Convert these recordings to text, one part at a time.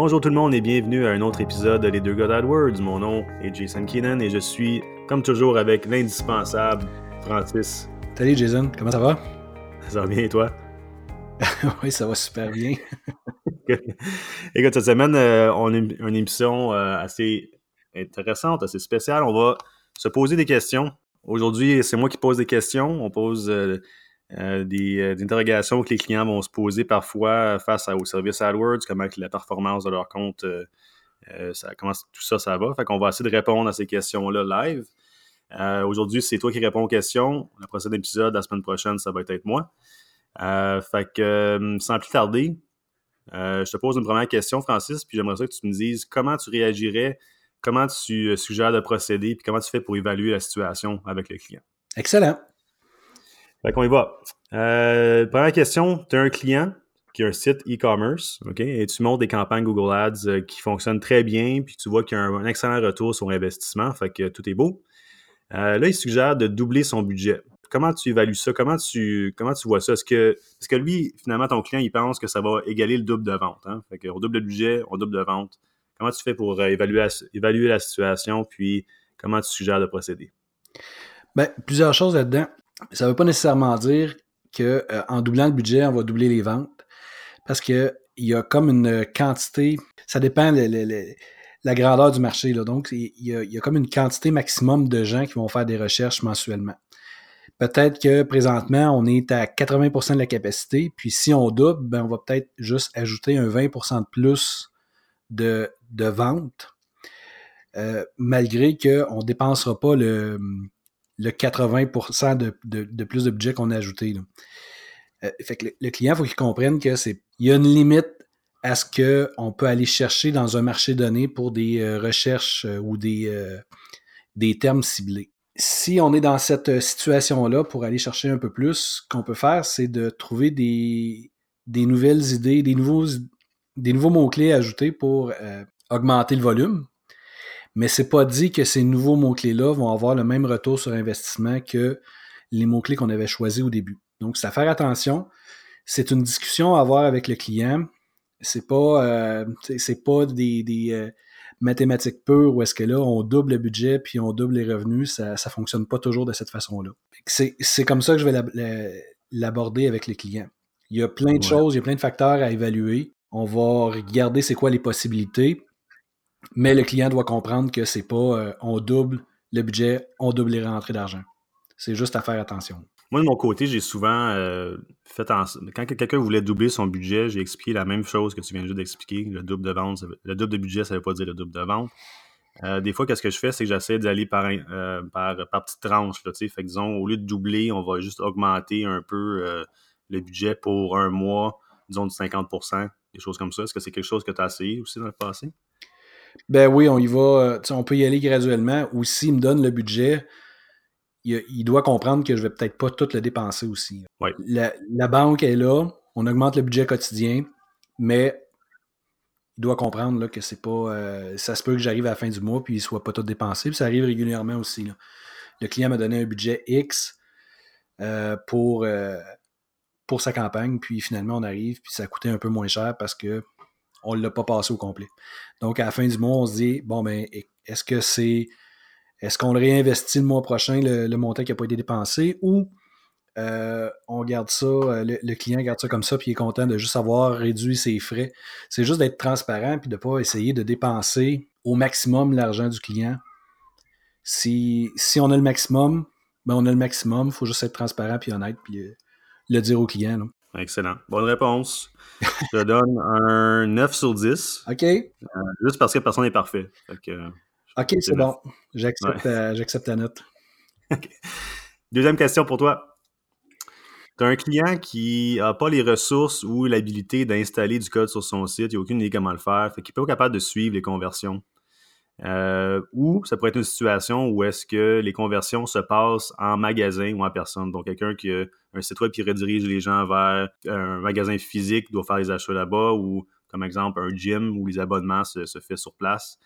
Bonjour tout le monde et bienvenue à un autre épisode de Les Deux God AdWords. Mon nom est Jason Keenan et je suis, comme toujours, avec l'indispensable Francis. Salut Jason, comment ça va? Ça va bien et toi? oui, ça va super bien. Écoute, cette semaine, euh, on a une émission euh, assez intéressante, assez spéciale. On va se poser des questions. Aujourd'hui, c'est moi qui pose des questions. On pose euh, euh, des, euh, interrogations que les clients vont se poser parfois face au service AdWords, comment la performance de leur compte, euh, comment tout ça, ça va. Fait qu'on va essayer de répondre à ces questions-là live. Aujourd'hui, c'est toi qui réponds aux questions. Le prochain épisode, la semaine prochaine, ça va être moi. fait que, sans plus tarder, je te pose une première question, Francis, puis j'aimerais ça que tu me dises comment tu réagirais, comment tu suggères de procéder, puis comment tu fais pour évaluer la situation avec le client? Excellent. Fait qu'on y va. Euh, première question, tu as un client qui a un site e-commerce, OK, et tu montes des campagnes Google Ads euh, qui fonctionnent très bien, puis tu vois qu'il y a un, excellent retour sur investissement, fait que tout est beau. Euh, là, il suggère de doubler son budget. Comment tu évalues ça? Comment tu, comment tu vois ça? Est-ce que, est que lui, finalement, ton client, il pense que ça va égaler le double de vente? Hein? Fait qu'on double le budget, on double de vente. Comment tu fais pour évaluer, évaluer la situation, puis comment tu suggères de procéder? Bien, plusieurs choses là-dedans. Ça ne veut pas nécessairement dire qu'en euh, doublant le budget, on va doubler les ventes. Parce qu'il y a comme une quantité, ça dépend de la grandeur du marché. Là. Donc, il y, a, comme une quantité maximum de gens qui vont faire des recherches mensuellement. Peut-être que présentement, on est à 80% de la capacité, puis si on double, ben, on va peut-être juste ajouter un 20% de plus de, de ventes, euh, malgré qu'on ne dépensera pas le, le 80 de, de, plus de budget qu'on a ajouté. Euh, fait que le, client, il faut qu'il comprenne que c'est il y a une limite à ce qu'on peut aller chercher dans un marché donné pour des euh, recherches euh, ou des, des termes ciblés. Si on est dans cette situation-là pour aller chercher un peu plus, ce qu'on peut faire, c'est de trouver des, des nouvelles idées, des nouveaux, des nouveaux mots-clés ajoutés pour augmenter le volume mais c'est pas dit que ces nouveaux mots-clés-là vont avoir le même retour sur investissement que les mots-clés qu'on avait choisis au début. Donc, c'est à faire attention. C'est une discussion à avoir avec le client. C'est pas, euh, c'est pas des, des euh, mathématiques pures où est-ce que là, on double le budget puis on double les revenus. Ça, ça fonctionne pas toujours de cette façon-là. C'est, c'est comme ça que je vais l'aborder avec les clients. Il y a plein de choses, il y a plein de facteurs à évaluer. On va regarder c'est quoi les possibilités. Mais le client doit comprendre que c'est pas euh, on double le budget, on double les rentrées d'argent. C'est juste à faire attention. Moi, de mon côté, j'ai souvent euh, fait en... Quand quelqu'un voulait doubler son budget, j'ai expliqué la même chose que tu viens juste d'expliquer. Le double de vente, le double de budget, ça ne veut pas dire le double de vente. Euh, des fois, qu'est-ce que je fais, c'est que j'essaie d'aller par, par, petites tranches. Fait que, disons, au lieu de doubler, on va juste augmenter un peu le budget pour un mois, disons de 50% des choses comme ça. Est-ce que c'est quelque chose que tu as essayé aussi dans le passé? Ben oui, on y va. Euh, on peut y aller graduellement. Ou s'il me donne le budget, il, doit comprendre que je vais peut-être pas tout le dépenser aussi. La, banque est là, on augmente le budget quotidien, mais il doit comprendre là, que c'est pas. Euh, ça se peut que j'arrive à la fin du mois puis il soit pas tout dépensé. Puis ça arrive régulièrement aussi. Le client m'a donné un budget X euh, pour, pour sa campagne, puis finalement on arrive, puis ça a coûté un peu moins cher parce que on ne l'a pas passé au complet. Donc, à la fin du mois, on se dit, bon, ben, est-ce que c'est. Est-ce qu'on le réinvestit le mois prochain, le, montant qui n'a pas été dépensé, ou euh, on garde ça, euh, le, client garde ça comme ça, puis il est content de juste avoir réduit ses frais. C'est juste d'être transparent, puis de ne pas essayer de dépenser au maximum l'argent du client. Si, si on a le maximum, ben on a le maximum, il faut juste être transparent puis honnête, puis euh, le dire au client. Excellent. Bonne réponse. Je donne un 9 sur 10. OK. Euh, juste parce que personne n'est parfait. OK, c'est bon. Euh, j'accepte ta note. Deuxième question pour toi. Tu as un client qui n'a pas les ressources ou l'habilité d'installer du code sur son site, il n'a aucune idée comment le faire, fait qu'il n'est pas capable de suivre les conversions. Euh, ou ça pourrait être une situation où est-ce que les conversions se passent en magasin ou en personne. Donc, quelqu'un qui a un site web qui redirige les gens vers un magasin physique doit faire les achats là-bas ou, comme exemple, un gym où les abonnements se, se sur place.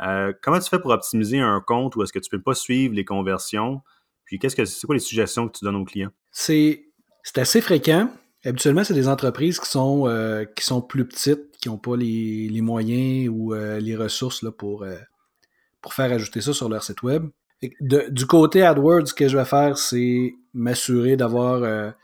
Euh, comment tu fais pour optimiser un compte où est-ce que tu ne peux pas suivre les conversions? Puis, qu'est-ce que c'est quoi les suggestions que tu donnes aux clients? C'est assez fréquent. Habituellement, c'est des entreprises qui sont, euh, qui sont plus petites, qui n'ont pas les, moyens ou les ressources là, pour, pour faire ajouter ça sur leur site web. du côté AdWords, ce que je vais faire, c'est m'assurer d'avoir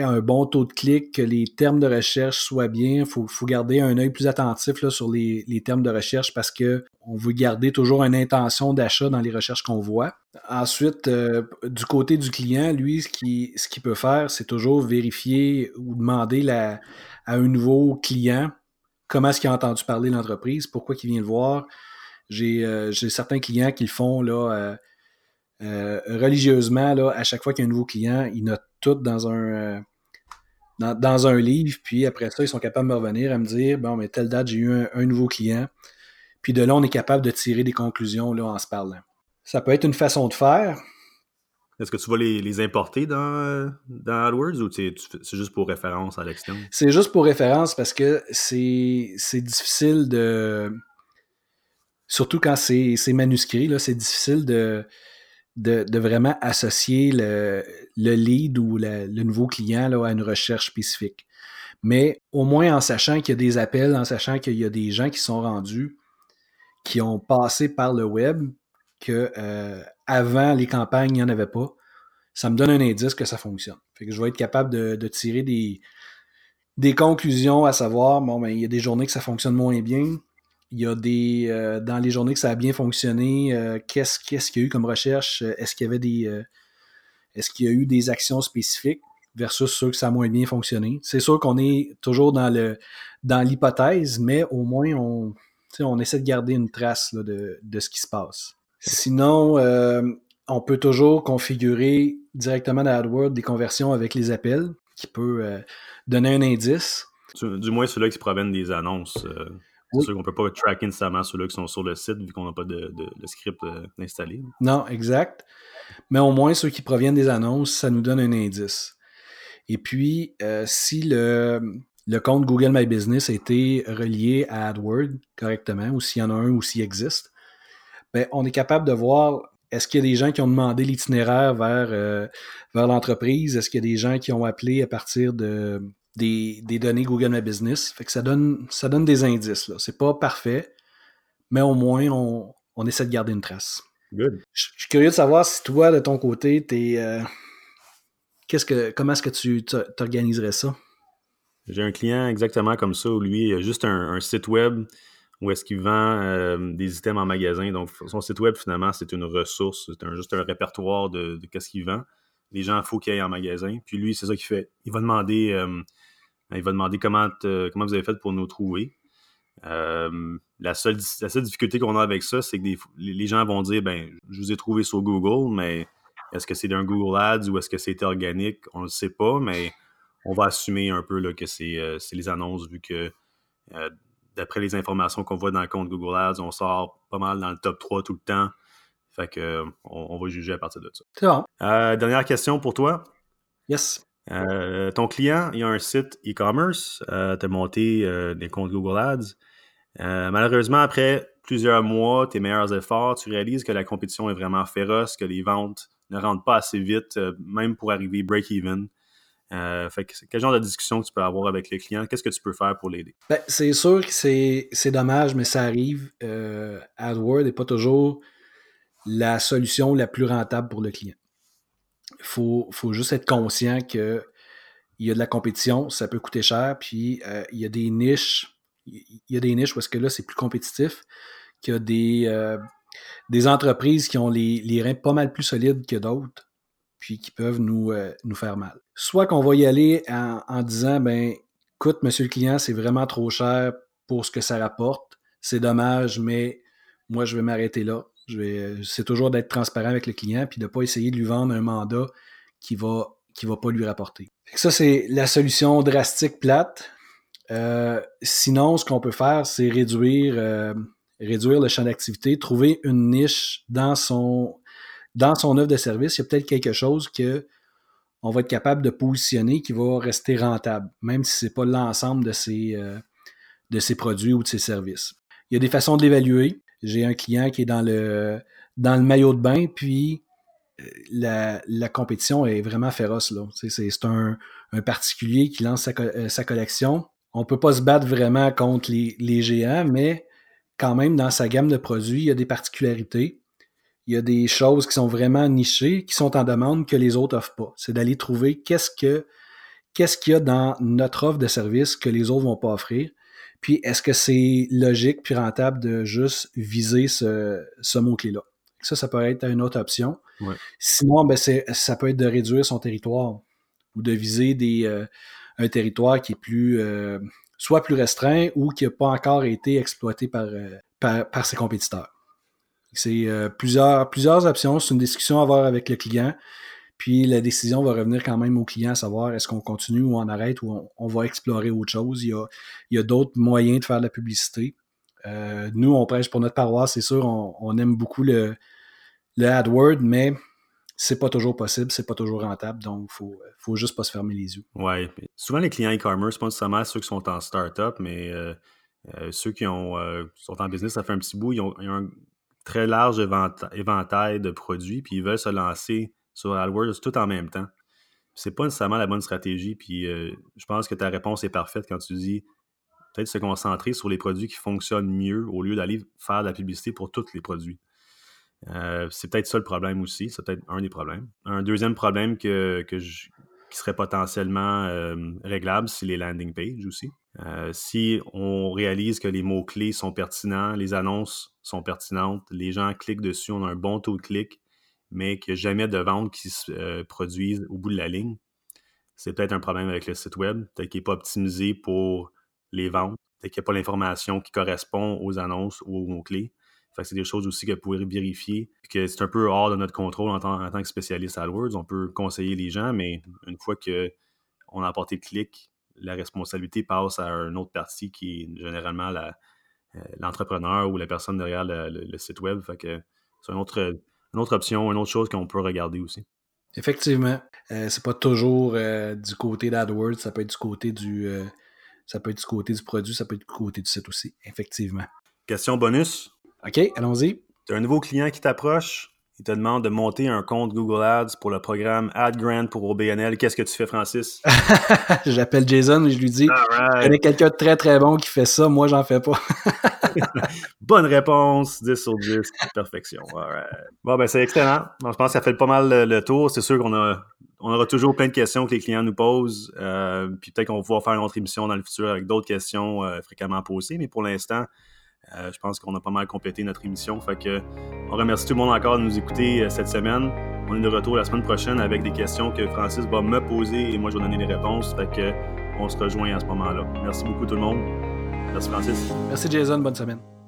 un bon taux de clic, que les termes de recherche soient bien. Il faut, garder un œil plus attentif là, sur les, termes de recherche parce que on veut garder toujours une intention d'achat dans les recherches qu'on voit. Ensuite, euh, du côté du client, lui, ce qu'il ce peut faire, c'est toujours vérifier ou demander à un nouveau client comment est-ce qu'il a entendu parler de l'entreprise, pourquoi il vient le voir. Euh, j'ai certains clients qui le font là, euh, religieusement. Là, à chaque fois qu'il y a un nouveau client, ils notent tout dans un, euh, dans, un livre, puis après ça, ils sont capables de me revenir à me dire Bon, mais telle date, j'ai eu un, nouveau client. Puis de là, on est capable de tirer des conclusions là, en se parlant. Ça peut être une façon de faire. Est-ce que tu vas les, importer dans, dans AdWords ou c'est juste pour référence à l'externe? C'est juste pour référence parce que c'est difficile de. Surtout quand c'est manuscrit, c'est difficile de, de, vraiment associer le, lead ou le, nouveau client là, à une recherche spécifique. Mais au moins en sachant qu'il y a des appels, en sachant qu'il y a des gens qui sont rendus, qui ont passé par le web, que euh, avant les campagnes, il n'y en avait pas, ça me donne un indice que ça fonctionne. Que je vais être capable de, tirer des, des conclusions à savoir, bon, ben, il y a des journées que ça fonctionne moins bien, il y a des. Euh, dans les journées que ça a bien fonctionné, euh, qu'est-ce qu'il y a eu comme recherche? Est-ce qu'il y avait des. Est-ce qu'il y a eu des actions spécifiques versus ceux que ça a moins bien fonctionné? C'est sûr qu'on est toujours dans le dans l'hypothèse, mais au moins on, on essaie de garder une trace de, ce qui se passe. Sinon, on peut toujours configurer directement dans AdWords des conversions avec les appels qui peut donner un indice. Du, moins ceux-là qui proviennent des annonces. C'est sûr qu'on ne peut pas tracker nécessairement ceux-là qui sont sur le site vu qu'on n'a pas de, script euh, installé. Non, exact. Mais au moins, ceux qui proviennent des annonces, ça nous donne un indice. Et puis, euh, si le, compte Google My Business a été relié à AdWords correctement, ou s'il y en a un ou s'il existe, ben, on est capable de voir est-ce qu'il y a des gens qui ont demandé l'itinéraire vers, euh, vers l'entreprise? Est-ce qu'il y a des gens qui ont appelé à partir de, des, données Google My Business? Fait que ça donne, ça donne des indices. Là. C'est pas parfait, mais au moins, on, essaie de garder une trace. Good. Je, suis curieux de savoir si toi, de ton côté, t'es. Euh, qu'est-ce que, comment est-ce que tu t'organiserais ça? J'ai un client exactement comme ça où lui, il a juste un, site web où est-ce qu'il vend euh, des items en magasin. Donc, son site web, finalement, c'est une ressource, c'est juste un répertoire de, qu'est-ce qu'il vend. Les gens, il faut qu'ils aillent en magasin. Puis lui, c'est ça qu'il fait. Il va demander euh, il comment, vous avez fait pour nous trouver. Euh, la, seule, difficulté qu'on a avec ça, c'est que les gens vont dire ben, je vous ai trouvé sur Google, mais est-ce que c'est d'un Google Ads ou est-ce que c'est organique? On ne le sait pas, mais on va assumer un peu là, que c'est les annonces, vu que d'après les informations qu'on voit dans le compte Google Ads, on sort pas mal dans le top 3 tout le temps. Fait que on, va juger à partir de ça. C'est bon. dernière question pour toi. Yes. Euh, ton client, il a un site e-commerce, euh, tu as monté euh, des comptes Google Ads. malheureusement, après plusieurs mois, tes meilleurs efforts, tu réalises que la compétition est vraiment féroce, que les ventes ne rentrent pas assez vite, même pour arriver break-even. Fait quel genre de discussion tu peux avoir avec les clients? Qu'est-ce que tu peux faire pour l'aider? Ben, c'est sûr que c'est, dommage, mais ça arrive. AdWords n'est pas toujours la solution la plus rentable pour le client. Il faut, juste être conscient qu'il y a de la compétition, ça peut coûter cher, puis euh, il y a des niches, il y a des niches parce que là, c'est plus compétitif, qu'il y a des, euh, des entreprises qui ont les, reins pas mal plus solides que d'autres, puis qui peuvent nous, euh, nous faire mal. Soit qu'on va y aller en, disant, ben, écoute, monsieur le client, c'est vraiment trop cher pour ce que ça rapporte, c'est dommage, mais moi, je vais m'arrêter là c'est toujours d'être transparent avec le client puis de ne pas essayer de lui vendre un mandat qui va qui va pas lui rapporter. Ça, c'est la solution drastique plate. Euh, sinon, ce qu'on peut faire, c'est réduire, euh, réduire le champ d'activité, trouver une niche dans son, dans son offre de service. Il y a peut-être quelque chose que on va être capable de positionner qui va rester rentable, même si ce n'est pas l'ensemble de ses, euh, de ses produits ou de ses services. Il y a des façons de l'évaluer. J'ai un client qui est dans le, dans le maillot de bain, puis euh, la, compétition est vraiment féroce. Là. C'est, un, particulier qui lance sa, euh, collection. on peut pas se battre vraiment contre les, les, géants, mais quand même, dans sa gamme de produits, il y a des particularités. Il y a des choses qui sont vraiment nichées, qui sont en demande que les autres offrent pas. C'est d'aller trouver qu'est-ce que qu'est-ce qu'il y a dans notre offre de service que les autres vont pas offrir. Puis est-ce que c'est logique puis rentable de juste viser ce, ce mot-clé-là? Ça, ça peut être une autre option. Sinon, ben, ça peut être de réduire son territoire ou de viser des, euh, un territoire qui est plus euh, soit plus restreint ou qui n'a pas encore été exploité par, euh, par, ses compétiteurs. C'est plusieurs, plusieurs options. C'est une discussion à avoir avec le client. Puis la décision va revenir quand même au client à savoir est-ce qu'on continue ou on arrête ou on, va explorer autre chose. Il y a, il y a d'autres moyens de faire de la publicité. nous, on prêche pour notre paroisse, c'est sûr, on, aime beaucoup le, le AdWord, mais c'est pas toujours possible, c'est pas toujours rentable, donc il faut, faut juste pas se fermer les yeux. Oui. Souvent, les clients e-commerce, pas nécessairement ceux qui sont en start-up, mais euh, euh, ceux qui ont, euh, sont en business, ça fait un petit bout, ils ont, un très large éventail de produits, puis ils veulent se lancer sur AdWords tout en même temps. C'est pas nécessairement la bonne stratégie, puis je pense que ta réponse est parfaite quand tu dis peut-être se concentrer sur les produits qui fonctionnent mieux au lieu d'aller faire de la publicité pour tous les produits. Euh, c'est peut-être ça le problème aussi. C'est peut-être un des problèmes. Un deuxième problème qui serait potentiellement euh, réglable, c'est les landing pages aussi. Euh, si on réalise que les mots-clés sont pertinents, les annonces sont pertinentes, les gens cliquent dessus, on a un bon taux de clic, mais qu'il n'y a jamais de ventes qui se produisent au bout de la ligne, c'est peut-être un problème avec le site web, peut-être qu'il n'est pas optimisé pour les ventes, peut-être qu'il n'y a pas l'information qui correspond aux annonces ou aux mots-clés. C'est des choses aussi que vous pouvez vérifier. que c'est un peu hors de notre contrôle en tant, que spécialiste AdWords. On peut conseiller les gens, mais une fois qu'on a apporté le clic, la responsabilité passe à une autre partie qui est généralement euh, l'entrepreneur ou la personne derrière le, site web. Fait que c'est une autre, autre option, une autre chose qu'on peut regarder aussi. Effectivement. Euh, c'est pas toujours euh, du côté d'AdWords, ça peut être du côté du. ça peut être du côté du produit, ça peut être du côté du site aussi, effectivement. Question bonus? OK, allons-y. Tu as un nouveau client qui t'approche? Il te demande de monter un compte Google Ads pour le programme AdGrant pour OBNL. Qu'est-ce que tu fais, Francis? J'appelle Jason et je lui dis Il y a quelqu'un de très très bon qui fait ça, moi j'en fais pas. Bonne réponse, 10 sur 10, perfection. Bon, ben c'est excellent. je pense que ça fait pas mal le, tour. C'est sûr qu'on a, on aura toujours plein de questions que les clients nous posent. Euh, puis peut-être qu'on va pouvoir faire une autre émission dans le futur avec d'autres questions euh, fréquemment posées. Mais pour l'instant, je pense qu'on a pas mal complété notre émission. Fait que on remercie tout le monde encore de nous écouter euh, cette semaine. On est de retour la semaine prochaine avec des questions que Francis va me poser et moi je vais donner les réponses. Fait que on se rejoint à ce moment-là. Merci beaucoup tout le monde. Merci Francis. Merci Jason, bonne semaine.